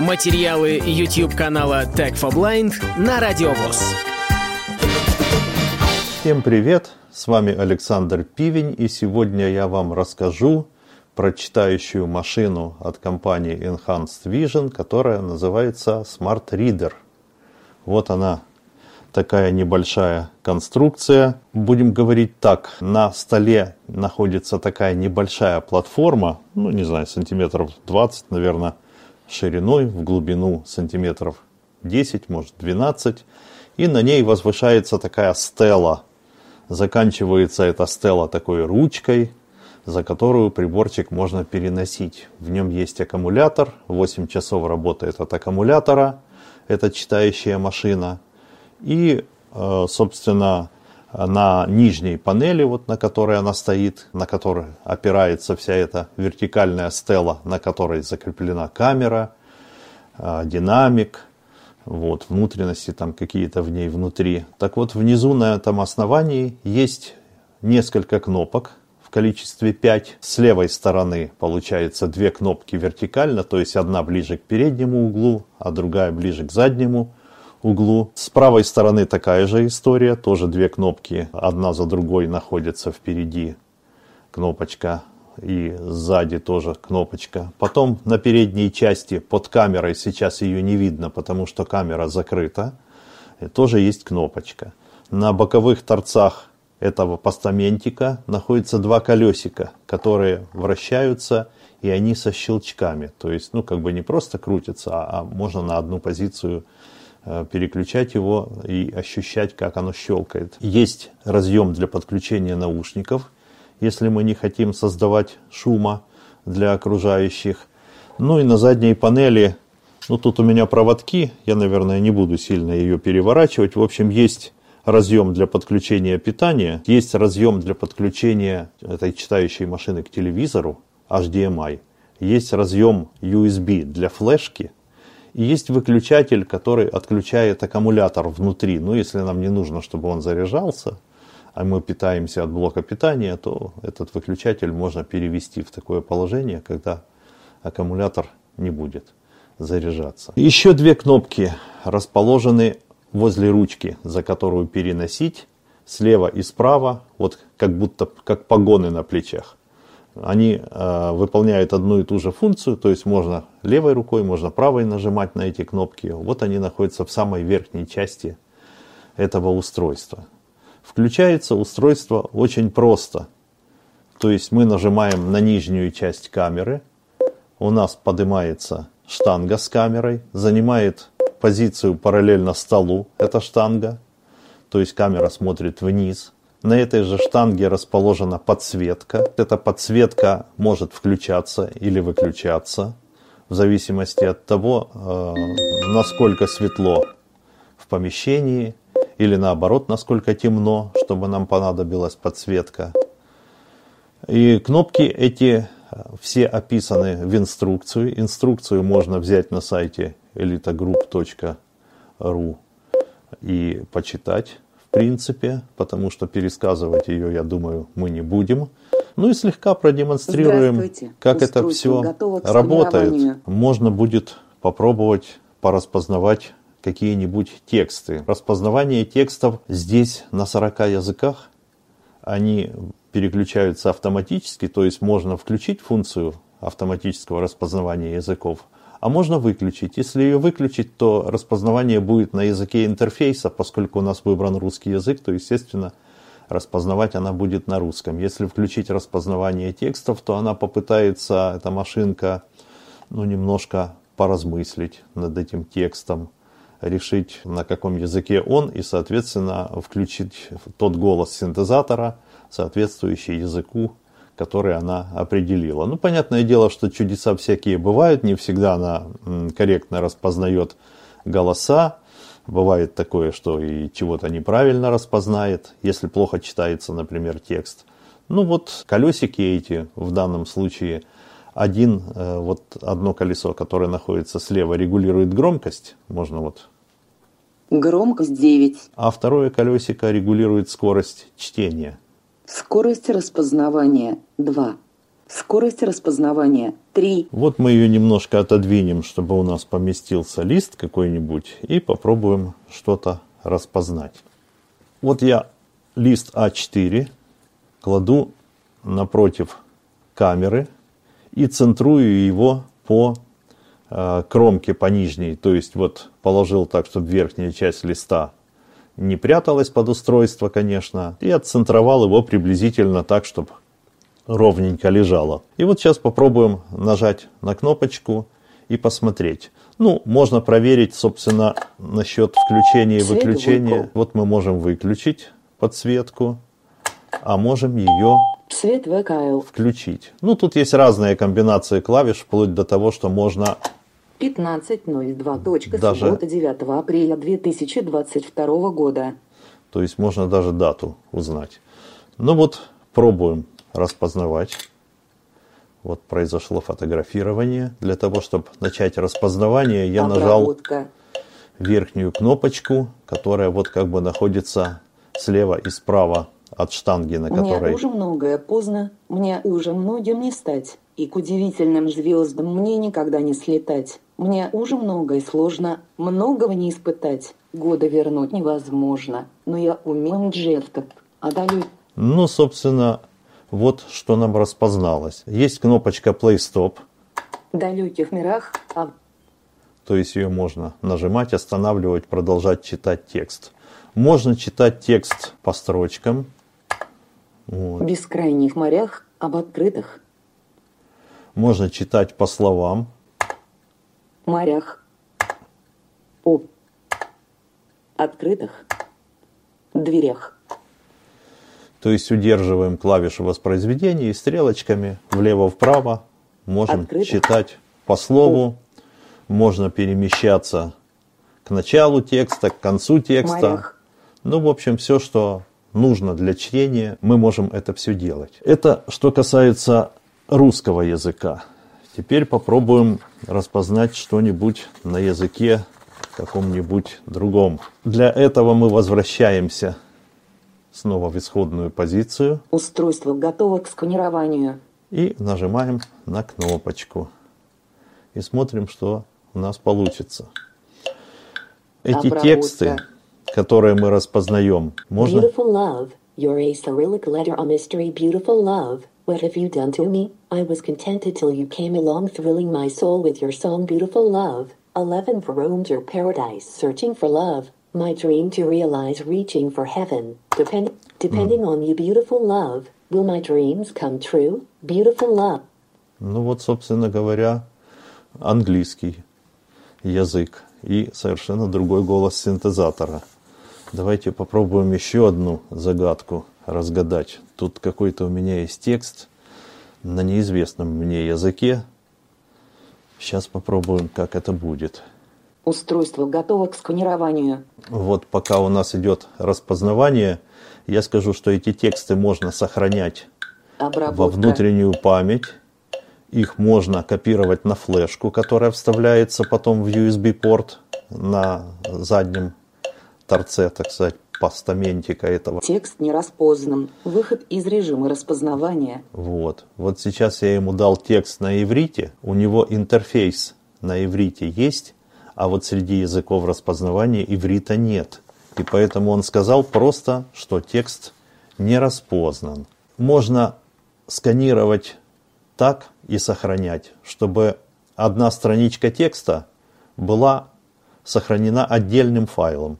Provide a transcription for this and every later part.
Материалы YouTube канала Tech for Blind на Радиовоз. Всем привет! С вами Александр Пивень и сегодня я вам расскажу про читающую машину от компании Enhanced Vision, которая называется Smart Reader. Вот она, такая небольшая конструкция. Будем говорить так, на столе находится такая небольшая платформа, ну не знаю, сантиметров 20, наверное, шириной, в глубину сантиметров 10, может 12. И на ней возвышается такая стела. Заканчивается эта стела такой ручкой, за которую приборчик можно переносить. В нем есть аккумулятор, 8 часов работает от аккумулятора, это читающая машина. И, э, собственно, на нижней панели, вот на которой она стоит, на которой опирается вся эта вертикальная стела, на которой закреплена камера, э, динамик, вот, внутренности там какие-то в ней внутри. Так вот, внизу на этом основании есть несколько кнопок, количестве 5. С левой стороны получается две кнопки вертикально, то есть одна ближе к переднему углу, а другая ближе к заднему углу. С правой стороны такая же история, тоже две кнопки, одна за другой находятся впереди кнопочка и сзади тоже кнопочка. Потом на передней части под камерой, сейчас ее не видно, потому что камера закрыта, тоже есть кнопочка. На боковых торцах этого постаментика находятся два колесика, которые вращаются, и они со щелчками. То есть, ну, как бы не просто крутятся, а, а можно на одну позицию переключать его и ощущать, как оно щелкает. Есть разъем для подключения наушников, если мы не хотим создавать шума для окружающих. Ну и на задней панели, ну тут у меня проводки, я, наверное, не буду сильно ее переворачивать. В общем, есть разъем для подключения питания, есть разъем для подключения этой читающей машины к телевизору, HDMI, есть разъем USB для флешки, и есть выключатель, который отключает аккумулятор внутри. Ну, если нам не нужно, чтобы он заряжался, а мы питаемся от блока питания, то этот выключатель можно перевести в такое положение, когда аккумулятор не будет заряжаться. Еще две кнопки расположены возле ручки, за которую переносить, слева и справа, вот как будто как погоны на плечах. Они э, выполняют одну и ту же функцию, то есть можно левой рукой, можно правой нажимать на эти кнопки. Вот они находятся в самой верхней части этого устройства. Включается устройство очень просто. То есть мы нажимаем на нижнюю часть камеры, у нас поднимается штанга с камерой, занимает позицию параллельно столу, это штанга, то есть камера смотрит вниз. На этой же штанге расположена подсветка. Эта подсветка может включаться или выключаться в зависимости от того, э, насколько светло в помещении или наоборот, насколько темно, чтобы нам понадобилась подсветка. И кнопки эти э, все описаны в инструкцию. Инструкцию можно взять на сайте elitagroup.ru и почитать, принципе, потому что пересказывать ее, я думаю, мы не будем. Ну и слегка продемонстрируем, как это все работает. Можно будет попробовать пораспознавать какие-нибудь тексты. Распознавание текстов здесь на 40 языках. Они переключаются автоматически, то есть можно включить функцию автоматического распознавания языков, а можно выключить. Если ее выключить, то распознавание будет на языке интерфейса, поскольку у нас выбран русский язык, то, естественно, распознавать она будет на русском. Если включить распознавание текстов, то она попытается, эта машинка, ну, немножко поразмыслить над этим текстом, решить, на каком языке он, и, соответственно, включить тот голос синтезатора, соответствующий языку, которые она определила. Ну, понятное дело, что чудеса всякие бывают, не всегда она корректно распознает голоса, бывает такое, что и чего-то неправильно распознает, если плохо читается, например, текст. Ну вот колесики эти в данном случае, один, э, вот одно колесо, которое находится слева, регулирует громкость, можно вот Громкость 9. А второе колесико регулирует скорость чтения. Скорость распознавания 2. Скорость распознавания 3. Вот мы ее немножко отодвинем, чтобы у нас поместился лист какой-нибудь, и попробуем что-то распознать. Вот я лист А4 кладу напротив камеры и центрую его по э, кромке по нижней. То есть вот положил так, чтобы верхняя часть листа не пряталась под устройство, конечно, и отцентровал его приблизительно так, чтобы ровненько лежало. И вот сейчас попробуем нажать на кнопочку и посмотреть. Ну, можно проверить, собственно, насчет включения и выключения. Вот мы можем выключить подсветку, а можем ее включить. Ну, тут есть разные комбинации клавиш, вплоть до того, что можно 15.02. Точка. Даже- Суббота 9 апреля 2022 года. То есть можно даже дату узнать. Ну вот, пробуем распознавать. Вот произошло фотографирование. Для того, чтобы начать распознавание, я нажал Обработка. верхнюю кнопочку, которая вот как бы находится слева и справа от штанги, на Мне которой... уже многое поздно, мне уже многим не стать. И к удивительным звездам мне никогда не слетать. Мне уже многое сложно, многого не испытать. Года вернуть невозможно, но я умен джетка. Одолю Ну, собственно, вот что нам распозналось. Есть кнопочка Play Stop, в далеких мирах, а то есть ее можно нажимать, останавливать, продолжать читать текст. Можно читать текст по строчкам. Вот. в бескрайних морях, об открытых Можно читать по словам. морях, о открытых дверях. То есть удерживаем клавиши воспроизведения и стрелочками влево-вправо можем Открыто. читать по слову. Можно перемещаться к началу текста, к концу текста. Морях. Ну, в общем, все, что нужно для чтения, мы можем это все делать. Это что касается русского языка. Теперь попробуем распознать что-нибудь на языке каком-нибудь другом. Для этого мы возвращаемся снова в исходную позицию Устройство готово к сканированию. и нажимаем на кнопочку. И смотрим, что у нас получится. Эти Обработка. тексты, которые мы распознаем, можно Beautiful love, you're a Cyrillic letter on mystery. Beautiful love, what have you done to me? I was contented till you came along, thrilling my soul with your song. Beautiful love, eleven for roamed your paradise, searching for love. My dream to realize, reaching for heaven. Depend, depending on you, beautiful love. Will my dreams come true? Beautiful love. Ну вот, собственно говоря, английский язык и совершенно другой голос синтезатора. Давайте попробуем еще одну загадку разгадать. Тут какой-то у меня есть текст на неизвестном мне языке. Сейчас попробуем, как это будет. Устройство готово к сканированию. Вот пока у нас идет распознавание, я скажу, что эти тексты можно сохранять Обработка. во внутреннюю память. Их можно копировать на флешку, которая вставляется потом в USB-порт на заднем торце, так сказать, постаментика этого. Текст не распознан. Выход из режима распознавания. Вот. Вот сейчас я ему дал текст на иврите, у него интерфейс на иврите есть, а вот среди языков распознавания иврита нет. И поэтому он сказал просто, что текст не распознан. Можно сканировать так и сохранять, чтобы одна страничка текста была сохранена отдельным файлом.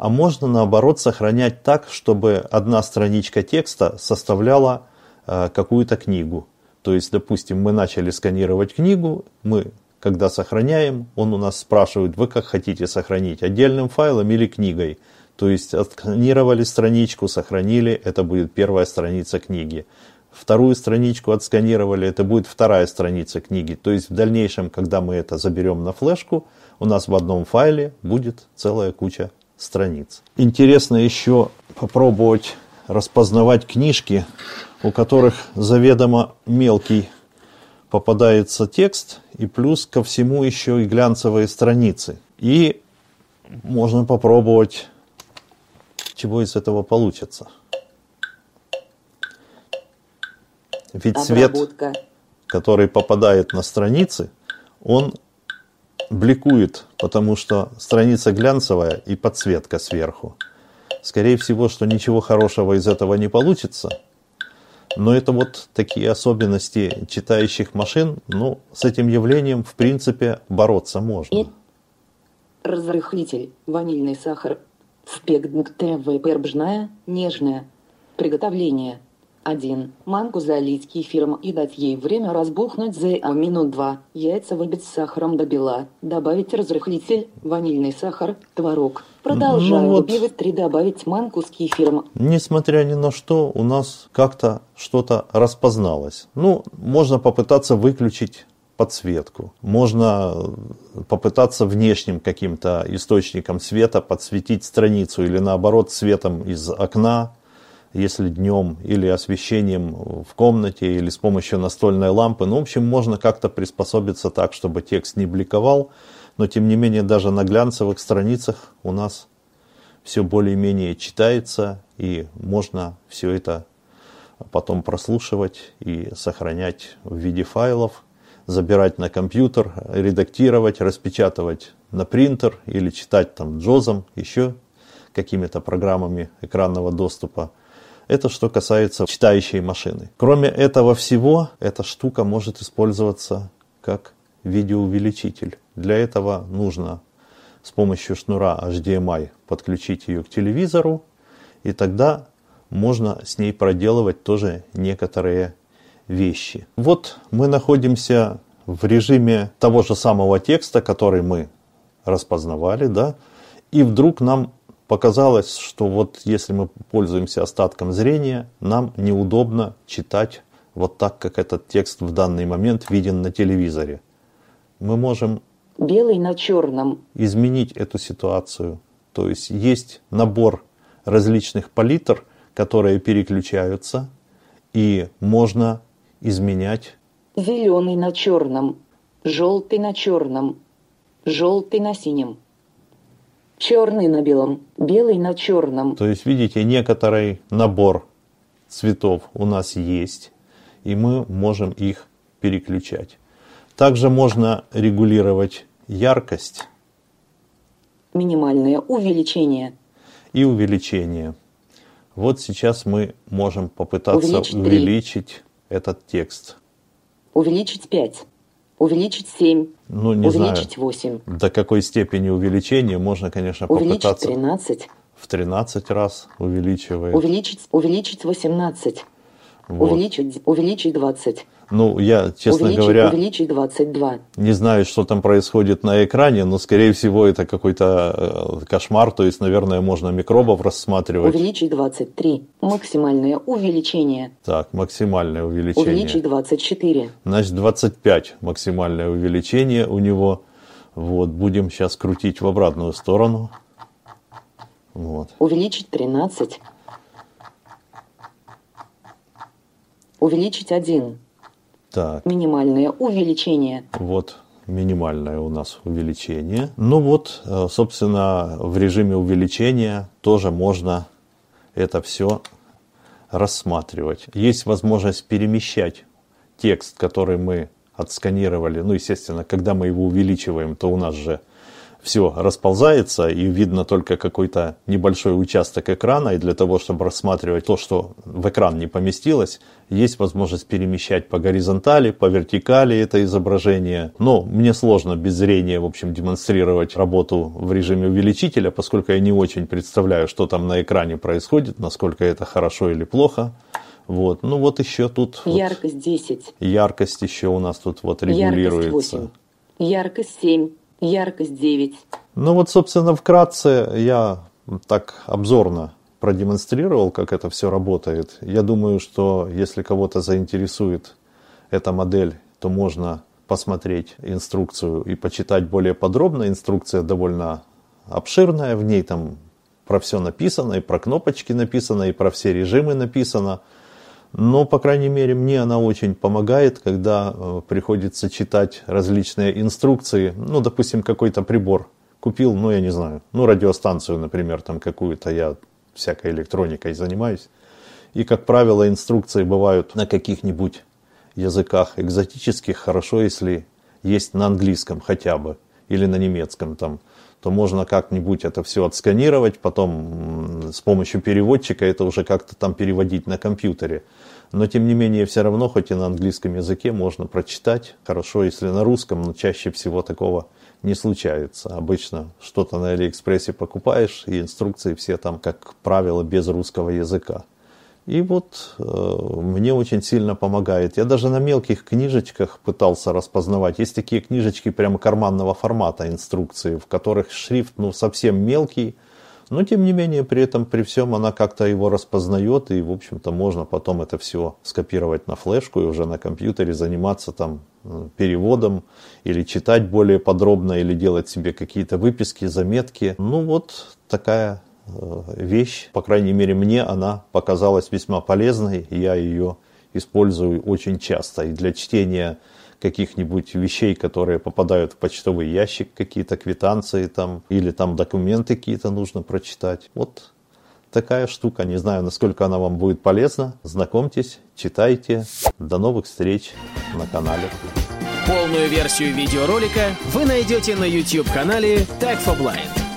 А можно наоборот сохранять так, чтобы одна страничка текста составляла э, какую-то книгу. То есть, допустим, мы начали сканировать книгу, мы, когда сохраняем, он у нас спрашивает, вы как хотите сохранить, отдельным файлом или книгой. То есть, отсканировали страничку, сохранили, это будет первая страница книги. Вторую страничку отсканировали, это будет вторая страница книги. То есть, в дальнейшем, когда мы это заберем на флешку, у нас в одном файле будет целая куча страниц. Интересно еще попробовать распознавать книжки, у которых заведомо мелкий попадается текст, и плюс ко всему еще и глянцевые страницы. И можно попробовать, чего из этого получится. Ведь свет, Обработка. который попадает на страницы, он бликует, потому что страница глянцевая и подсветка сверху. Скорее всего, что ничего хорошего из этого не получится. Но это вот такие особенности читающих машин. Ну, с этим явлением, в принципе, бороться можно. Разрыхлитель, ванильный сахар, спектнг ТВ пербжная, нежная. Приготовление. 1. Манку залить кефиром и дать ей время разбухнуть за минут 2. Яйца выбить с сахаром до бела. Добавить разрыхлитель, ванильный сахар, творог. Продолжаю Ну вот. выбивать 3. Добавить манку с кефиром. Несмотря ни на что, у нас как-то что-то распозналось. Ну, можно попытаться выключить подсветку. Можно э, попытаться внешним каким-то источником света подсветить страницу или наоборот светом из окна, если днем, или освещением в комнате, или с помощью настольной лампы. Ну, в общем, можно как-то приспособиться так, чтобы текст не бликовал, но тем не менее даже на глянцевых страницах у нас все более-менее читается, и можно все это потом прослушивать и сохранять в виде файлов, забирать на компьютер, редактировать, распечатывать на принтер или читать там джозом, еще какими-то программами экранного доступа. Это что касается читающей машины. Кроме этого всего, эта штука может использоваться как видеоувеличитель. Для этого нужно с помощью шнура HDMI подключить ее к телевизору, и тогда можно с ней проделывать тоже некоторые вещи. Вот мы находимся в режиме того же самого текста, который мы распознавали, да, и вдруг нам показалось, что вот если мы пользуемся остатком зрения, нам неудобно читать вот так, как этот текст в данный момент виден на телевизоре. Мы можем Белый на черном. изменить эту ситуацию. То есть есть набор различных палитр, которые переключаются, и можно изменять. Зеленый на черном. Желтый на черном. Желтый на синем. Черный на белом. Белый на черном. То есть, видите, некоторый набор цветов у нас есть, и мы можем их переключать. Также можно регулировать яркость Минимальное увеличение. и увеличение. Вот сейчас мы можем попытаться Увеличить увеличить этот текст. Увеличить 5. Увеличить 7. Ну, не знаю, увеличить 8. до какой степени увеличения можно, конечно, Увеличить попытаться 13. в 13 раз увеличивая. Увеличить, увеличить 18. Вот. Увеличить, увеличить 20. Ну, я, честно увеличить, говоря, увеличить 22. не знаю, что там происходит на экране, но, скорее всего, это какой-то э, кошмар. То есть, наверное, можно микробов рассматривать. Увеличить 23. Максимальное увеличение. Так, максимальное увеличение. Увеличить 24. Значит, 25 максимальное увеличение у него. Вот, будем сейчас крутить в обратную сторону. Вот. Увеличить 13. Увеличить 1. Так, Минимальное увеличение. вот минимальное у нас увеличение. Ну вот, э, собственно, в режиме увеличения тоже можно это все рассматривать. Есть возможность перемещать текст, который мы отсканировали. Ну, естественно, когда мы его увеличиваем, то у нас же все расползается и видно только какой-то небольшой участок экрана. И для того, чтобы рассматривать то, что в экран не поместилось, есть возможность перемещать по горизонтали, по вертикали это изображение. Но мне сложно без зрения, в общем, демонстрировать работу в режиме увеличителя, поскольку я не очень представляю, что там на экране происходит, насколько это хорошо или плохо. Вот. Ну вот еще тут вот Яркость 10. яркость еще у нас тут вот Яркость регулируется. 8. Яркость 7. Яркость 9. Ну вот, собственно, вкратце я так обзорно продемонстрировал, как это все работает. Я думаю, что если кого-то заинтересует эта модель, то можно посмотреть инструкцию и почитать более подробно. Инструкция довольно обширная, в ней там про все написано, и про кнопочки написано, и про все режимы написано. Но, по крайней мере, мне она очень помогает, когда э, приходится читать различные инструкции. Ну, допустим, какой-то прибор купил, ну, я не знаю, ну, радиостанцию, например, там какую-то, я всякой электроникой занимаюсь. И, как правило, инструкции бывают на каких-нибудь языках экзотических. Хорошо, если есть на английском хотя бы или на немецком там то можно как-нибудь это все отсканировать, потом с помощью переводчика это уже как-то там переводить на компьютере. Но тем не менее, все равно, хоть и на английском языке, можно прочитать. Хорошо, если на русском, но чаще всего такого не случается. Обычно что-то на Алиэкспрессе покупаешь, и инструкции все там, как правило, без русского языка. И вот э, мне очень сильно помогает. Я даже на мелких книжечках пытался распознавать. Есть такие книжечки прямо карманного формата инструкции, в которых шрифт ну, совсем мелкий, но тем не менее при этом при всем она как-то его распознает и в общем-то можно потом это все скопировать на флешку и уже на компьютере заниматься там э, переводом или читать более подробно или делать себе какие-то выписки, заметки. Ну вот такая вещь, по крайней мере мне она показалась весьма полезной, я ее использую очень часто и для чтения каких-нибудь вещей, которые попадают в почтовый ящик, какие-то квитанции там, или там документы какие-то нужно прочитать. Вот такая штука. Не знаю, насколько она вам будет полезна. Знакомьтесь, читайте. До новых встреч на канале. Полную версию видеоролика вы найдете на YouTube-канале Tag for Blind.